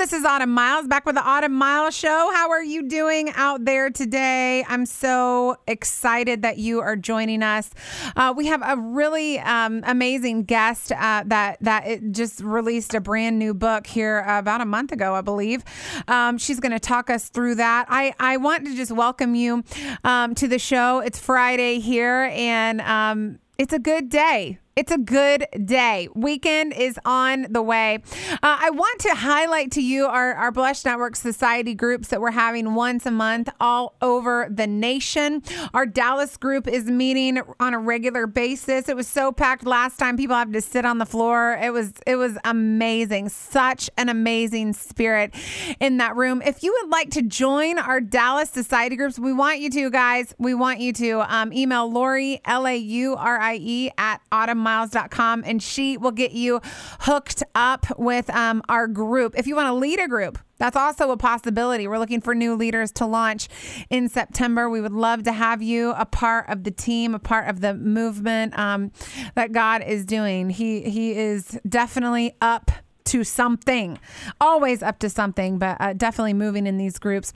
This is Autumn Miles back with the Autumn Miles Show. How are you doing out there today? I'm so excited that you are joining us. Uh, we have a really um, amazing guest uh, that that just released a brand new book here about a month ago, I believe. Um, she's going to talk us through that. I I want to just welcome you um, to the show. It's Friday here, and um, it's a good day. It's a good day. Weekend is on the way. Uh, I want to highlight to you our, our Blush Network Society groups that we're having once a month all over the nation. Our Dallas group is meeting on a regular basis. It was so packed last time; people have to sit on the floor. It was it was amazing. Such an amazing spirit in that room. If you would like to join our Dallas Society groups, we want you to, guys. We want you to um, email Laurie L A U R I E at autumn miles.com and she will get you hooked up with um, our group. If you want to lead a group, that's also a possibility. We're looking for new leaders to launch in September. We would love to have you a part of the team, a part of the movement um, that God is doing. He He is definitely up to something, always up to something, but uh, definitely moving in these groups.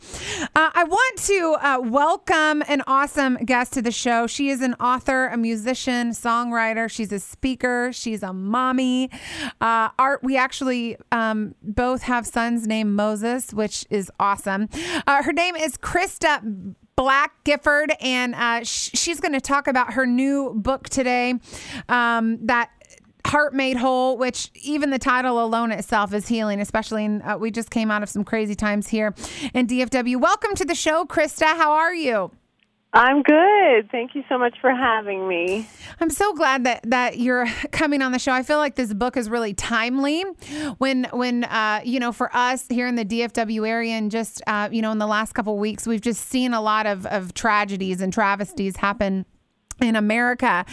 Uh, I want to uh, welcome an awesome guest to the show. She is an author, a musician, songwriter. She's a speaker. She's a mommy. Uh, art. We actually um, both have sons named Moses, which is awesome. Uh, her name is Christa. Black Gifford, and uh, sh- she's going to talk about her new book today um, that Heart Made Whole, which even the title alone itself is healing, especially in, uh, we just came out of some crazy times here in DFW. Welcome to the show, Christa. How are you? I'm good. Thank you so much for having me. I'm so glad that that you're coming on the show. I feel like this book is really timely. When when uh, you know, for us here in the DFW area, and just uh, you know, in the last couple weeks, we've just seen a lot of of tragedies and travesties happen in America.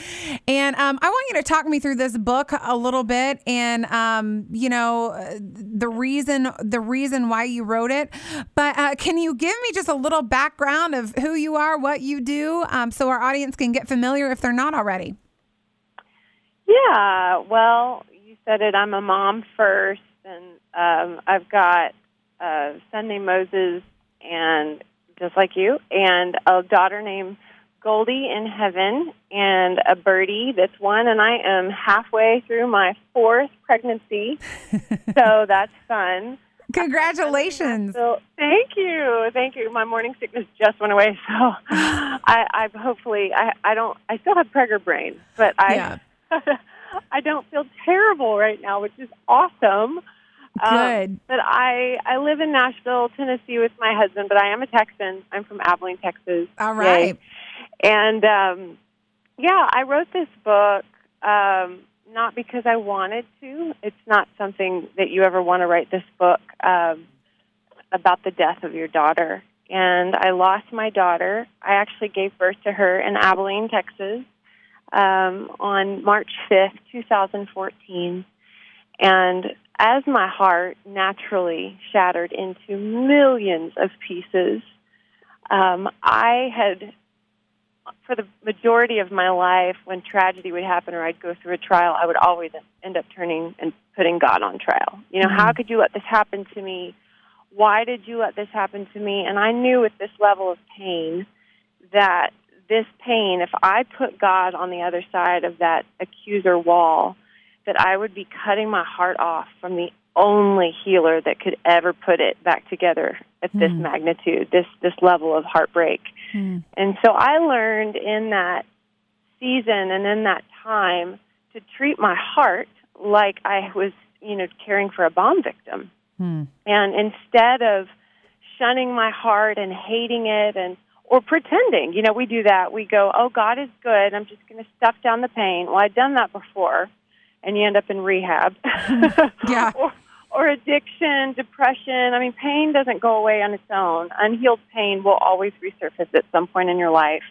And um, I want you to talk me through this book a little bit and um, you know the reason the reason why you wrote it. But uh, can you give me just a little background of who you are, what you do, um, so our audience can get familiar if they're not already? Yeah, well, you said it. I'm a mom first, and um, I've got a son named Moses, and just like you, and a daughter named Goldie in heaven and a birdie that's one, and I am halfway through my fourth pregnancy, so that's fun. Congratulations! So, thank you, thank you. My morning sickness just went away, so I, I hopefully I, I don't I still have pregger brain, but I Yeah. I don't feel terrible right now, which is awesome. Um, Good. but I I live in Nashville, Tennessee, with my husband. But I am a Texan. I'm from Abilene, Texas. All right. Yay. And um, yeah, I wrote this book um, not because I wanted to. It's not something that you ever want to write this book um, about the death of your daughter. And I lost my daughter. I actually gave birth to her in Abilene, Texas, um, on March 5th, 2014. And as my heart naturally shattered into millions of pieces, um, I had for the majority of my life, when tragedy would happen or I'd go through a trial, I would always end up turning and putting God on trial. You know, how mm-hmm. could you let this happen to me? Why did you let this happen to me? And I knew with this level of pain that this pain, if I put God on the other side of that accuser wall, that I would be cutting my heart off from the only healer that could ever put it back together at this magnitude, this this level of heartbreak. And so I learned in that season and in that time to treat my heart like I was, you know, caring for a bomb victim. Hmm. And instead of shunning my heart and hating it and or pretending, you know, we do that. We go, "Oh, God is good. I'm just going to stuff down the pain." Well, I've done that before, and you end up in rehab. Yeah. or, or addiction, depression. I mean, pain doesn't go away on its own. Unhealed pain will always resurface at some point in your life.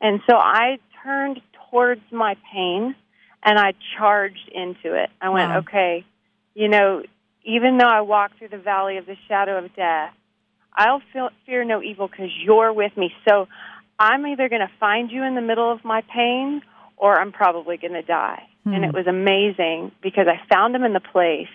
And so I turned towards my pain and I charged into it. I went, Wow. okay, you know, even though I walk through the valley of the shadow of death, I'll feel, fear no evil because you're with me. So I'm either going to find you in the middle of my pain or I'm probably going to die. And it hmm. was amazing because I found him in the place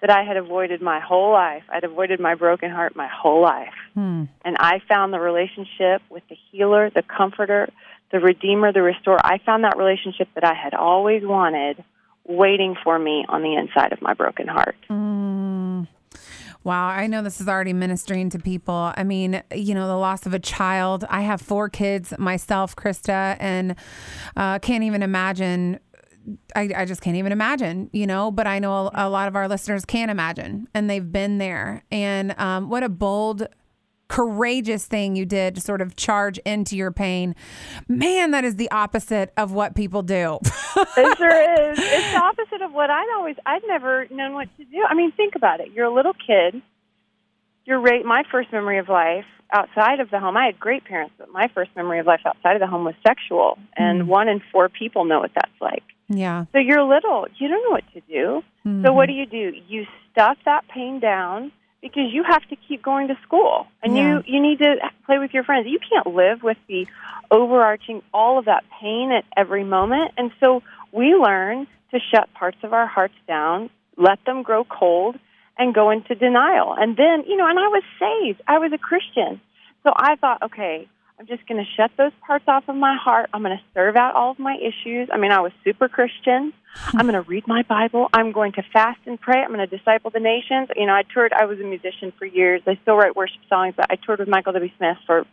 that I had avoided my whole life. I'd avoided my broken heart my whole life. Hmm. And I found the relationship with the healer, the comforter, the redeemer, the restorer. I found that relationship that I had always wanted waiting for me on the inside of my broken heart. Mm. Wow, I know this is already ministering to people. I mean, you know, the loss of a child. I have four kids myself, Christa, and uh, can't even imagine. I, I just can't even imagine, you know, but I know a, a lot of our listeners can imagine and they've been there. And um, what a bold, courageous thing you did to sort of charge into your pain. Man, that is the opposite of what people do. it sure is. It's the opposite of what I'd always, I'd never known what to do. I mean, think about it. You're a little kid. You're right. My first memory of life outside of the home, I had great parents, but my first memory of life outside of the home was sexual. And Mm. one in four people know what that's like. Yeah. So you're little. You don't know what to do. So what mm-hmm. do you do? You stuff that pain down because you have to keep going to school and Yeah. you you need to play with your friends. You can't live with the overarching all of that pain at every moment. And so we learn to shut parts of our hearts down, let them grow cold and go into denial. And then, you know, and I was saved. I was a Christian. So I thought, okay, I'm just going to shut those parts off of my heart. I'm going to serve out all of my issues. I mean, I was super Christian. I'm going to read my Bible. I'm going to fast and pray. I'm going to disciple the nations. You know, I toured. I was a musician for years. I still write worship songs, but I toured with Michael W. Smith for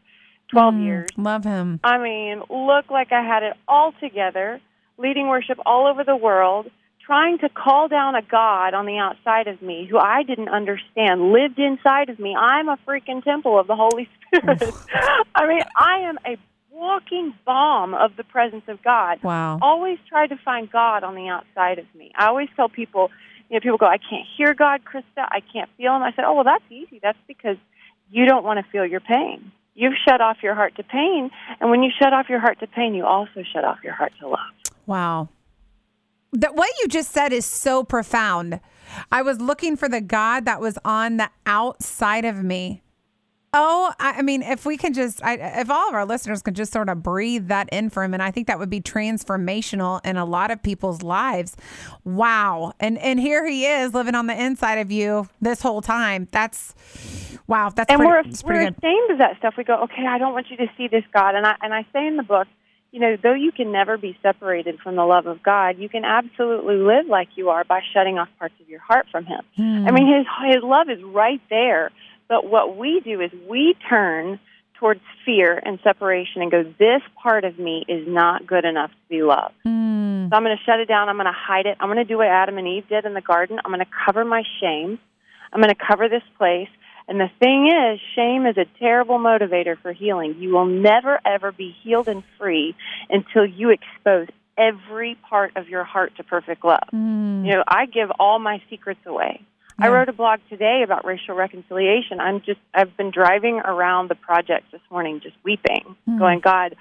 12 Mm, years. Love him. I mean, look like I had it all together, leading worship all over the world, trying to call down a God on the outside of me who I didn't understand, lived inside of me. I'm a freaking temple of the Holy Spirit. I mean, I am a walking bomb of the presence of God. Wow. Always try to find God on the outside of me. I always tell people, you know, people go, I can't hear God, Christa. I can't feel Him. I said, oh, well, that's easy. That's because you don't want to feel your pain. You've shut off your heart to pain, and when you shut off your heart to pain, you also shut off your heart to love. Wow. That what you just said is so profound. I was looking for the God that was on the outside of me. Oh, I, I mean, if we can just, I, if all of our listeners could just sort of breathe that in for him, and I think that would be transformational in a lot of people's lives. Wow, and and here he is living on the inside of you this whole time. That's wow. That's and pretty, we're we're good. ashamed of that stuff. We go, okay, I don't want you to see this God, and I and I say in the book, you know, though you can never be separated from the love of God, you can absolutely live like you are by shutting off parts of your heart from Him. I mean, His His love is right there, but what we do is we turn towards fear and separation and go, this part of me is not good enough to be loved. Mm, So I'm going to shut it down. I'm going to hide it. I'm going to do what Adam and Eve did in the garden. I'm going to cover my shame. I'm going to cover this place. And the thing is, shame is a terrible motivator for healing. You will never, ever be healed and free until you expose every part of your heart to perfect love. mm, You know, I give all my secrets away. I wrote a blog today about racial reconciliation. I'm just I've been driving around the project this morning just weeping, Hmm. going, God,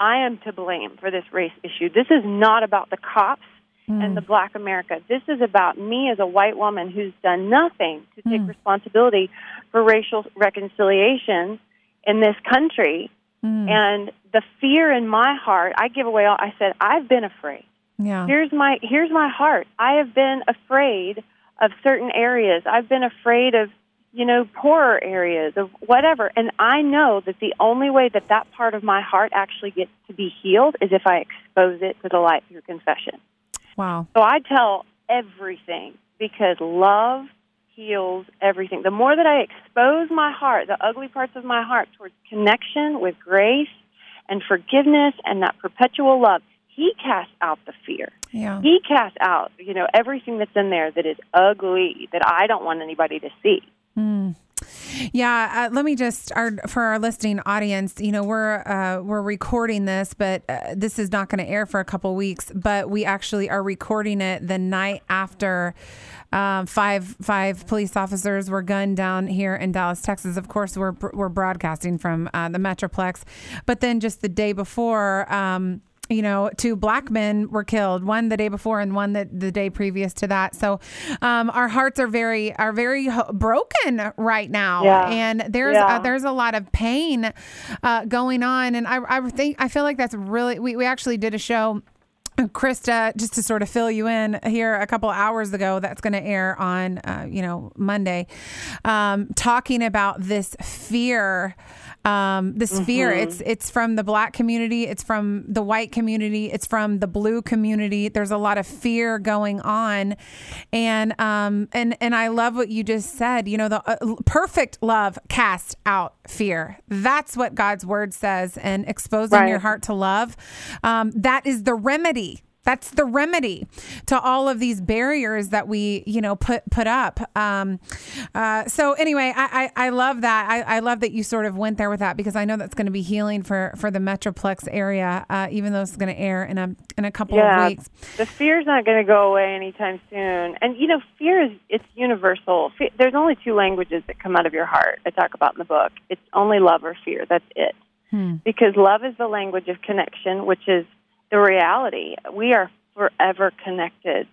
I am to blame for this race issue. This is not about the cops Hmm. and the black America. This is about me as a white woman who's done nothing to take Hmm. responsibility for racial reconciliation in this country. mm. And the fear in my heart, I give away all I said, I've been afraid yeah. here's my here's my heart i have been afraid of certain areas i've been afraid of you know poorer areas of whatever and i know that the only way that that part of my heart actually gets to be healed is if i expose it to the light through confession Wow. so i tell everything because love heals everything the more that i expose my heart the ugly parts of my heart towards connection with grace and forgiveness and that perpetual love he casts out the fear Yeah. he casts out, you know, everything that's in there that is ugly that I don't want anybody to see. Mm. Yeah, uh, let me just our for our listening audience. You know, we're uh, we're recording this, but uh, this is not going to air for a couple weeks. But we actually are recording it the night after um, five five police officers were gunned down here in Dallas, Texas. Of course, we're we're broadcasting from uh, the Metroplex, but then just the day before. Um, you know, two black men were killed, one the day before and one the, the day previous to that. So, um, our hearts are very are very ho- broken right now, Yeah. and there's Yeah. uh, there's a lot of pain uh, going on. And I I think I feel like that's really we we actually did a show Christa, just to sort of fill you in here a couple hours ago, that's going to air on, uh, you know, Monday, um, talking about this fear um, this mm-hmm. fear. It's it's from the black community, it's from the white community, it's from the blue community. There's a lot of fear going on, and um, and and I love what you just said. You know, the uh, perfect love casts out fear. That's what God's word says, and exposing right. your heart to love, um, that is the remedy that's the remedy to all of these barriers that we, you know, put put up. Um, uh, so anyway, I, I, I love that. I, I, love that you sort of went there with that because I know that's going to be healing for for the Metroplex area, uh, even though it's going to air in a in a couple yeah, of weeks. The fear's not going to go away anytime soon, and you know, fear is it's universal. There's only two languages that come out of your heart. I talk about in the book. It's only love or fear. That's it. Hmm. Because love is the language of connection, which is the reality. We are forever connected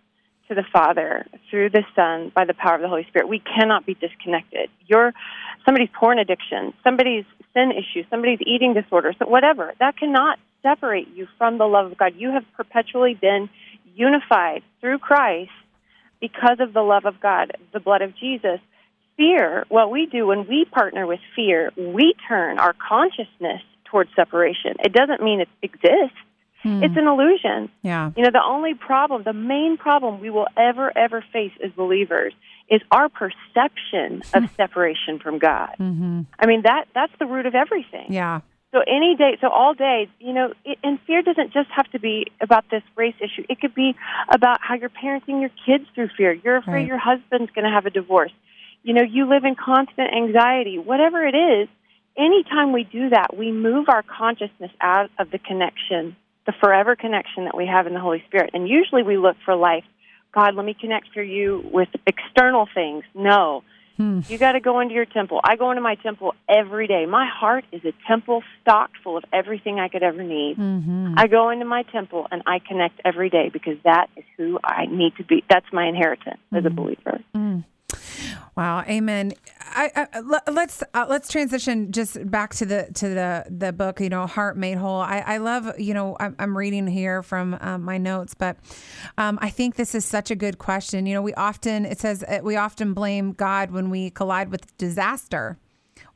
to the Father through the Son by the power of the Holy Spirit. We cannot be disconnected. Your somebody's porn addiction, somebody's sin issue, somebody's eating disorder, so whatever, that cannot separate you from the love of God. You have perpetually been unified through Christ because of the love of God, the blood of Jesus. Fear, what we do when we partner with fear, we turn our consciousness towards separation. It doesn't mean it exists Hmm. It's an illusion. Yeah. You know, the only problem, the main problem we will ever, ever face as believers is our perception of separation from God. Mm-hmm. I mean, that that's the root of everything. Yeah. So any day, so all day, you know, it, and fear doesn't just have to be about this race issue. It could be about how you're parenting your kids through fear. You're afraid right. your husband's going to have a divorce. You know, you live in constant anxiety. Whatever it is, anytime we do that, we move our consciousness out of the connection the forever connection that we have in the Holy Spirit. And usually we look for life. God, let me connect for you with external things. No. Hmm. You got to go into your temple. I go into my temple every day. My heart is a temple stocked full of everything I could ever need. Mm-hmm. I go into my temple and I connect every day because that is who I need to be. That's my inheritance mm-hmm. as a mm-hmm. believer. Mm. Wow, amen. I, I, let's uh, let's transition just back to the to the the book. You know, heart made whole. I, I love. You know, I'm, I'm reading here from um, my notes, but um, I think this is such a good question. You know, we often it says uh, we often blame God when we collide with disaster.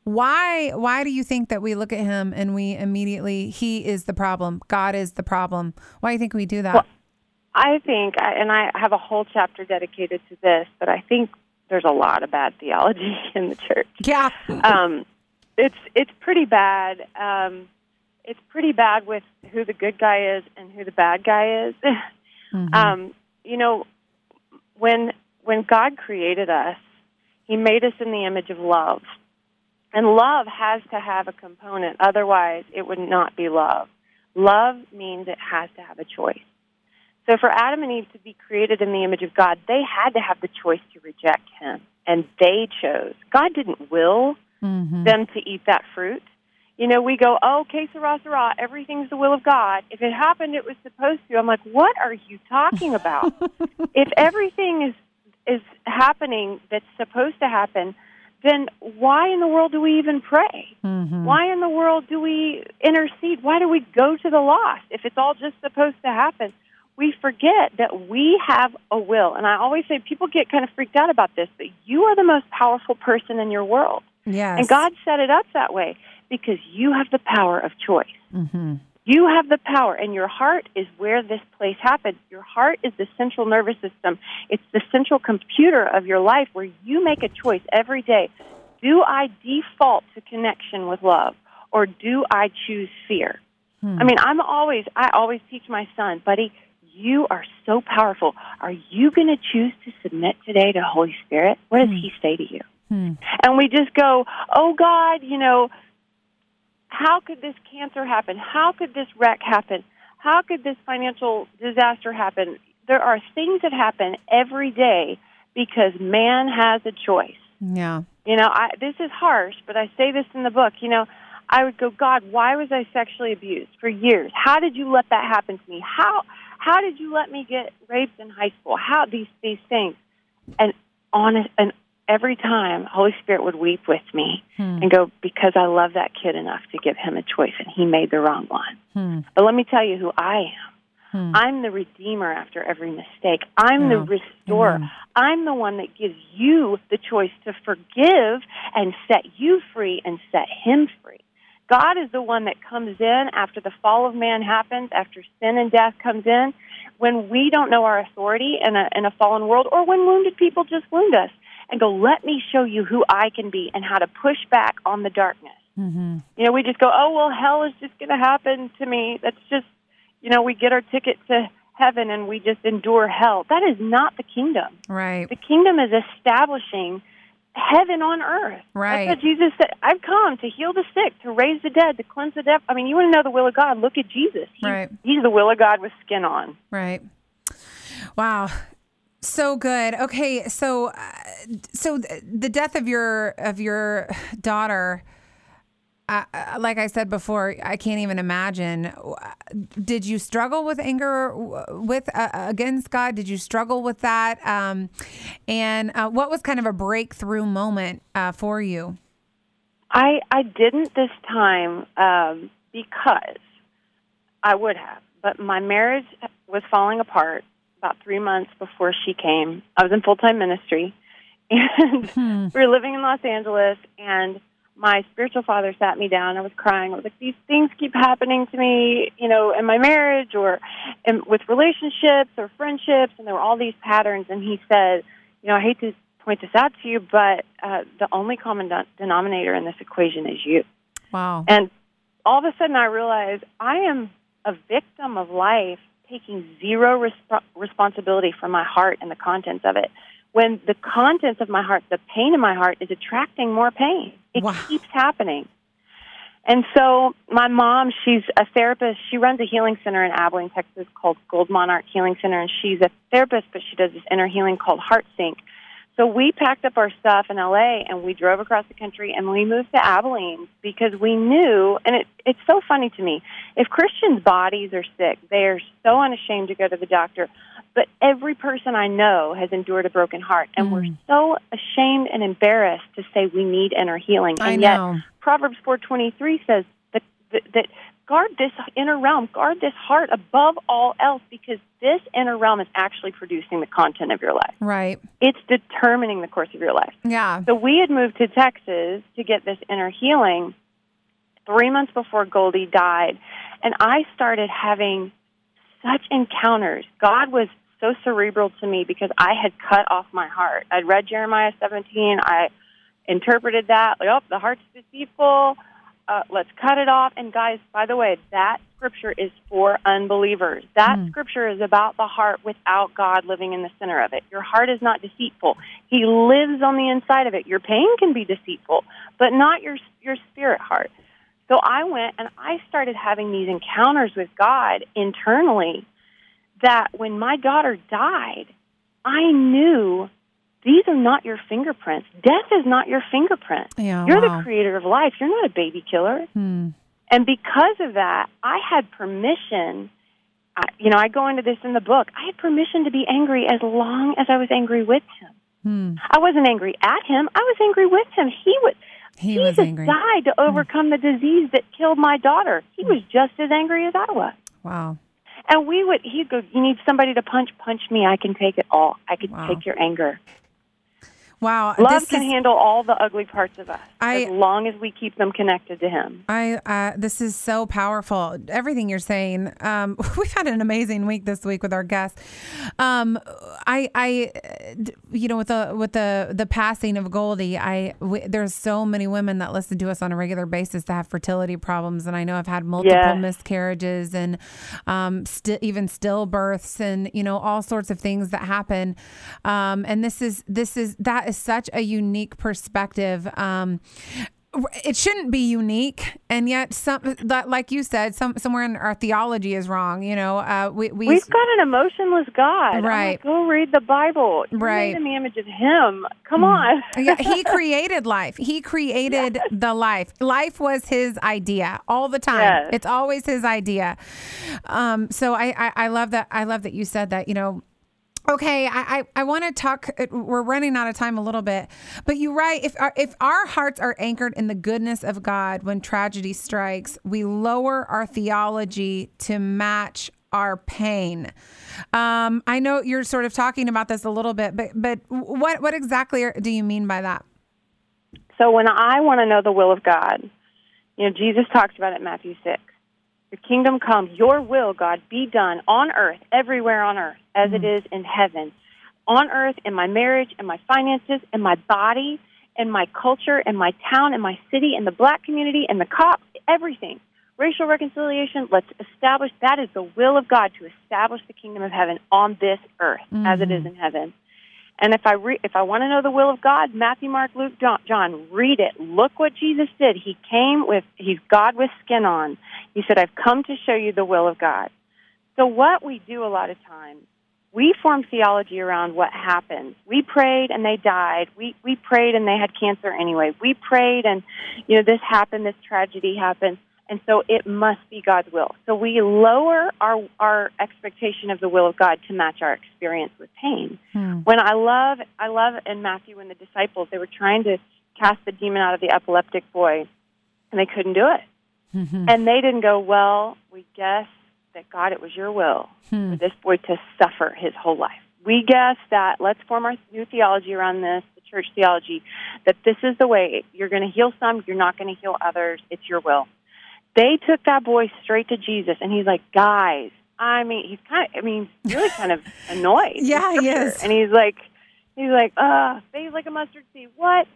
Why why do you think that we look at him and we immediately he is the problem, God is the problem? Why do you think we do that? Well, I think, and I have a whole chapter dedicated to this, but I think there's a lot of bad theology in the church. Yeah. um, it's it's pretty bad. Um, it's pretty bad with who the good guy is and who the bad guy is. mm-hmm. um, you know, when when God created us, He made us in the image of love, and love has to have a component. Otherwise, it would not be love. Love means it has to have a choice. So for Adam and Eve to be created in the image of God, they had to have the choice to reject him, and they chose. God didn't will mm-hmm. them to eat that fruit. You know, we go, oh, okay, sarah, sarah, everything's the will of God. If it happened, it was supposed to. I'm like, what are you talking about? if everything is is happening that's supposed to happen, then why in the world do we even pray? Mm-hmm. Why in the world do we intercede? Why do we go to the lost if it's all just supposed to happen? We forget that we have a will. And I always say people get kind of freaked out about this, but you are the most powerful person in your world. Yes. And God set it up that way because you have the power of choice. Mm-hmm. You have the power, and your heart is where this place happens. Your heart is the central nervous system. It's the central computer of your life where you make a choice every day. Do I default to connection with love, or do I choose fear? Hmm. I mean, I'm always, I always teach my son, buddy, you are so powerful. Are you going to choose to submit today to Holy Spirit? What does hmm. He say to you? Hmm. And we just go, oh God, you know, how could this cancer happen? How could this wreck happen? How could this financial disaster happen? There are things that happen every day because man has a choice. Yeah. You know, I, this is harsh, but I say this in the book. You know, I would go, God, why was I sexually abused for years? How did you let that happen to me? How how did you let me get raped in high school? How these these things? And honest and every time Holy Spirit would weep with me hmm. and go, Because I love that kid enough to give him a choice and he made the wrong one. Hmm. But let me tell you who I am. I'm the redeemer after every mistake. I'm the restorer. I'm the one that gives you the choice to forgive and set you free and set him free. God is the one that comes in after the fall of man happens, after sin and death comes in, when we don't know our authority in a, in a fallen world, or when wounded people just wound us, and go, let me show you who I can be and how to push back on the darkness. Mm-hmm. You know, we just go, oh, well, hell is just going to happen to me. That's just, you know, we get our ticket to heaven and we just endure hell. That is not the kingdom. Right. The kingdom is establishing heaven on earth. Right. That's what Jesus said. I've come to heal the sick, to raise the dead, to cleanse the deaf. I mean, you want to know the will of God? Look at Jesus. He's, Right. He's the will of God with skin on. Right. Wow. So good. Okay, so uh, so th- the death of your of your daughter uh, uh, like I said before, I can't even imagine. Did you struggle with anger with uh, against God? Did you struggle with that? Um, and uh, what was kind of a breakthrough moment uh, for you? I I didn't this time um, because I would have, but my marriage was falling apart about three months before she came. I was in full time ministry, and we were living in Los Angeles, and my spiritual father sat me down. I was crying. I was like, these things keep happening to me, you know, in my marriage or in, with relationships or friendships, and there were all these patterns. And he said, you know, I hate to point this out to you, but uh, the only common de- denominator in this equation is you. Wow. And all of a sudden, I realized I am a victim of life, taking zero resp- responsibility for my heart and the contents of it. When the contents of my heart, the pain in my heart, is attracting more pain. It Wow. keeps happening. And so, my mom, she's a therapist. She runs a healing center in Abilene, Texas called Gold Monarch Healing Center. And she's a therapist, but she does this inner healing called Heart Sync. So we packed up our stuff in LA and we drove across the country and we moved to Abilene because we knew, and it, it's so funny to me, if Christians' bodies are sick, they are so unashamed to go to the doctor. But every person I know has endured a broken heart, and we're mm. so ashamed and embarrassed to say we need inner healing. I And know. yet, Proverbs four twenty three says that, that that guard this inner realm, guard this heart above all else, because this inner realm is actually producing the content of your life. Right. It's determining the course of your life. Yeah. So we had moved to Texas to get this inner healing three months before Goldie died, and I started having such encounters. God was so cerebral to me because I had cut off my heart. I'd read Jeremiah 17. I interpreted that like, oh, the heart's deceitful. Uh, let's cut it off. And guys, by the way, that scripture is for unbelievers. That scripture is about the heart without God living in the center of it. Your heart is not deceitful. He lives on the inside of it. Your pain can be deceitful, but not your your spirit heart. So I went and I started having these encounters with God internally that when my daughter died, I knew these are not your fingerprints. Death is not your fingerprint. Yeah, You're wow. the creator of life. You're not a baby killer. Hmm. And because of that, I had permission. I, you know, I go into this in the book. I had permission to be angry as long as I was angry with him. Hmm. I wasn't angry at him. I was angry with him. He was. He was angry. Hmm. died to overcome the disease that killed my daughter. He was just as angry as I was. Wow. And we would, he'd go, You need somebody to punch? Punch me. I can take it all. I can Wow. take your anger. Wow. Love This can is- handle all the ugly parts of us I- as long as we keep them connected to him. I uh, this is so powerful. Everything you're saying. Um, we've had an amazing week this week with our guests. Um, I, I, you know, with the with the the passing of Goldie, I w- there's so many women that listen to us on a regular basis that have fertility problems, and I know I've had multiple Yes. miscarriages and um, st- even stillbirths, and you know all sorts of things that happen. Um, and this is this is that is such a unique perspective. Um, it shouldn't be unique and yet some that like you said some somewhere in our theology is wrong you know uh we, we We've got an emotionless God. I'm like, Right. Go read the Bible. You're Right. in the image of Him. Come on. yeah, he created life. He created the life. Life was his idea all the time. Yes. It's always his idea. Um, so I, I, I love that. I love that you said that. You know. Okay, I, I, I want to talk. We're running out of time a little bit, but you're right. If our, if our hearts are anchored in the goodness of God when tragedy strikes, we lower our theology to match our pain. Um, I know you're sort of talking about this a little bit, but but what what exactly do you mean by that? So when I want to know the will of God, you know, Jesus talks about it in Matthew 6. Your kingdom come, your will, God, be done on earth, everywhere on earth, as mm-hmm. it is in heaven. On earth, in my marriage, in my finances, in my body, in my culture, in my town, in my city, in the black community, in the cops, everything. Racial reconciliation, let's establish that is the will of God to establish the kingdom of heaven on this earth mm-hmm. as it is mm-hmm. in heaven. And if I re- if I want to know the will of God, Matthew, Mark, Luke, John, read it. Look what Jesus did. He came with he's God with skin on. He said, "I've come to show you the will of God." So what we do a lot of times, we form theology around what happened. We prayed and they died. We we prayed and they had cancer anyway. We prayed and you know this happened, this tragedy happened and so it must be God's will. So we lower our our expectation of the will of God to match our experience with pain. Hmm. When I love I love in Matthew when the disciples they were trying to cast the demon out of the epileptic boy and they couldn't do it. Mm-hmm. And they didn't go, Well, we guess that God it was your will hmm. for this boy to suffer his whole life. We guess that let's form our new theology around this, the church theology, that this is the way you're going to heal some, you're not going to heal others, it's your will they took that boy straight to Jesus, and he's like, guys, I mean, he's kind of, I mean, he's really kind of annoyed. yeah, he is. And he's like, he's like, uh, faith like a mustard seed. What?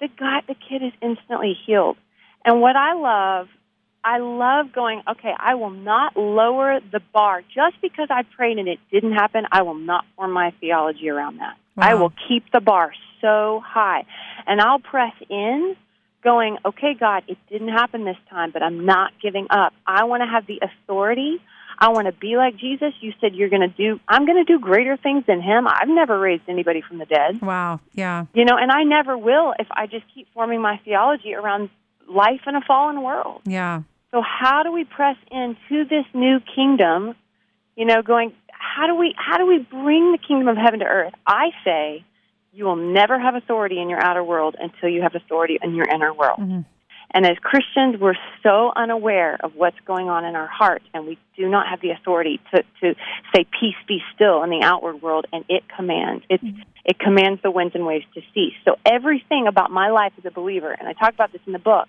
The guy, the kid is instantly healed. And what I love, I love going, okay, I will not lower the bar just because I prayed and it didn't happen. I will not form my theology around that. Wow. I will keep the bar so high, and I'll press in going, okay, God, it didn't happen this time, but I'm not giving up. I want to have the authority. I want to be like Jesus. You said you're going to do, I'm going to do greater things than him. I've never raised anybody from the dead. Wow. Yeah. You know, and I never will if I just keep forming my theology around life in a fallen world. Yeah. So how do we press into this new kingdom? You know, going, how do we, how do we bring the kingdom of heaven to earth? I say, you will never have authority in your outer world until you have authority in your inner world. Mm-hmm. And as Christians, we're so unaware of what's going on in our heart, and we do not have the authority to, to say, Peace be still in the outward world, and it commands. It, mm-hmm. it commands the winds and waves to cease. So, everything about my life as a believer, and I talk about this in the book,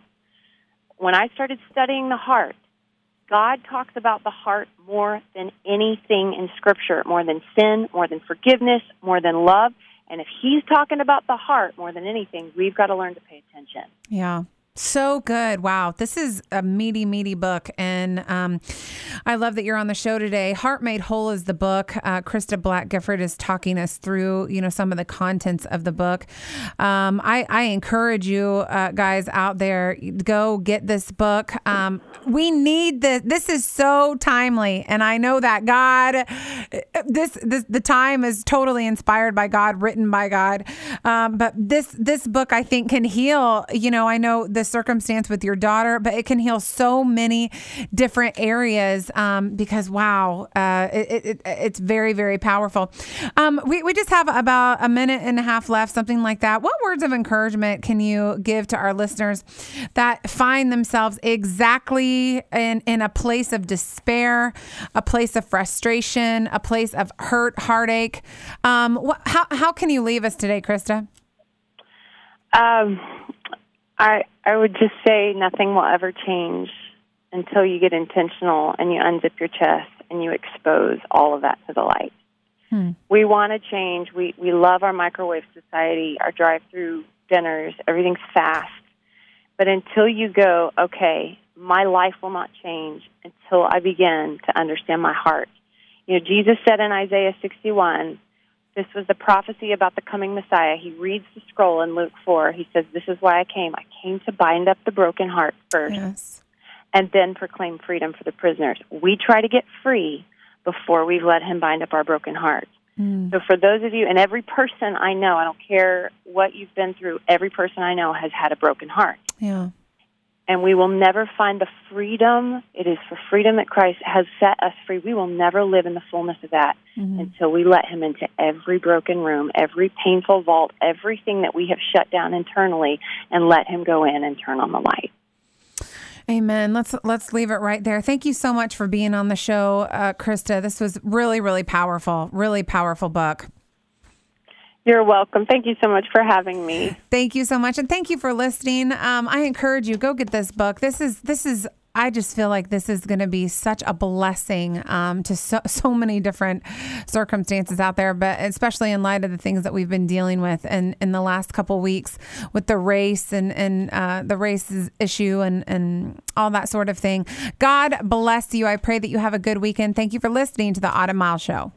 when I started studying the heart, God talks about the heart more than anything in Scripture, more than sin, more than forgiveness, more than love. And if he's talking about the heart more than anything, we've got to learn to pay attention. Yeah. So good. Wow. This is a meaty, meaty book. And um, I love that you're on the show today. Heart Made Whole is the book. Uh, Christa Black Gifford is talking us through, you know, some of the contents of the book. Um, I, I, encourage you uh, guys out there, go get this book. Um, we need this. This is so timely. And I know that God, this, this, the time is totally inspired by God, written by God. Um, but this, this book I think can heal, you know, I know this circumstance with your daughter, but it can heal so many different areas um, because, wow, uh, it, it, it's very, very powerful. Um, we, we just have about a minute and a half left, something like that. What words of encouragement can you give to our listeners that find themselves exactly in, in a place of despair, a place of frustration, a place of hurt, heartache? Um, what, how, how can you leave us today, Christa? Um, I I would just say nothing will ever change until you get intentional and you unzip your chest and you expose all of that to the light. Hmm. We want to change. We we love our microwave society, our drive-through dinners. Everything's fast. But until you go, okay, my life will not change until I begin to understand my heart. You know, Jesus said in Isaiah 61, this was the prophecy about the coming Messiah. He reads the scroll in Luke 4. He says, This is why I came. I came to bind up the broken heart first yes. and then proclaim freedom for the prisoners. We try to get free before we've let Him bind up our broken hearts. Mm. So, for those of you, and every person I know, I don't care what you've been through, every person I know has had a broken heart. Yeah and we will never find the freedom. It is for freedom that Christ has set us free. We will never live in the fullness of that mm-hmm. until we let Him into every broken room, every painful vault, everything that we have shut down internally, and let Him go in and turn on the light. Amen. Let's let's leave it right there. Thank you so much for being on the show, uh, Christa. This was really, really powerful. Really powerful book. You're welcome. Thank you so much for having me. Thank you so much, and thank you for listening. Um, I encourage you go get this book. This is this is. I just feel like this is going to be such a blessing um, to so, so many different circumstances out there, but especially in light of the things that we've been dealing with in, in the last couple weeks with the race and, and uh, the races issue and, and all that sort of thing. God bless you. I pray that you have a good weekend. Thank you for listening to the Autumn Mile Show.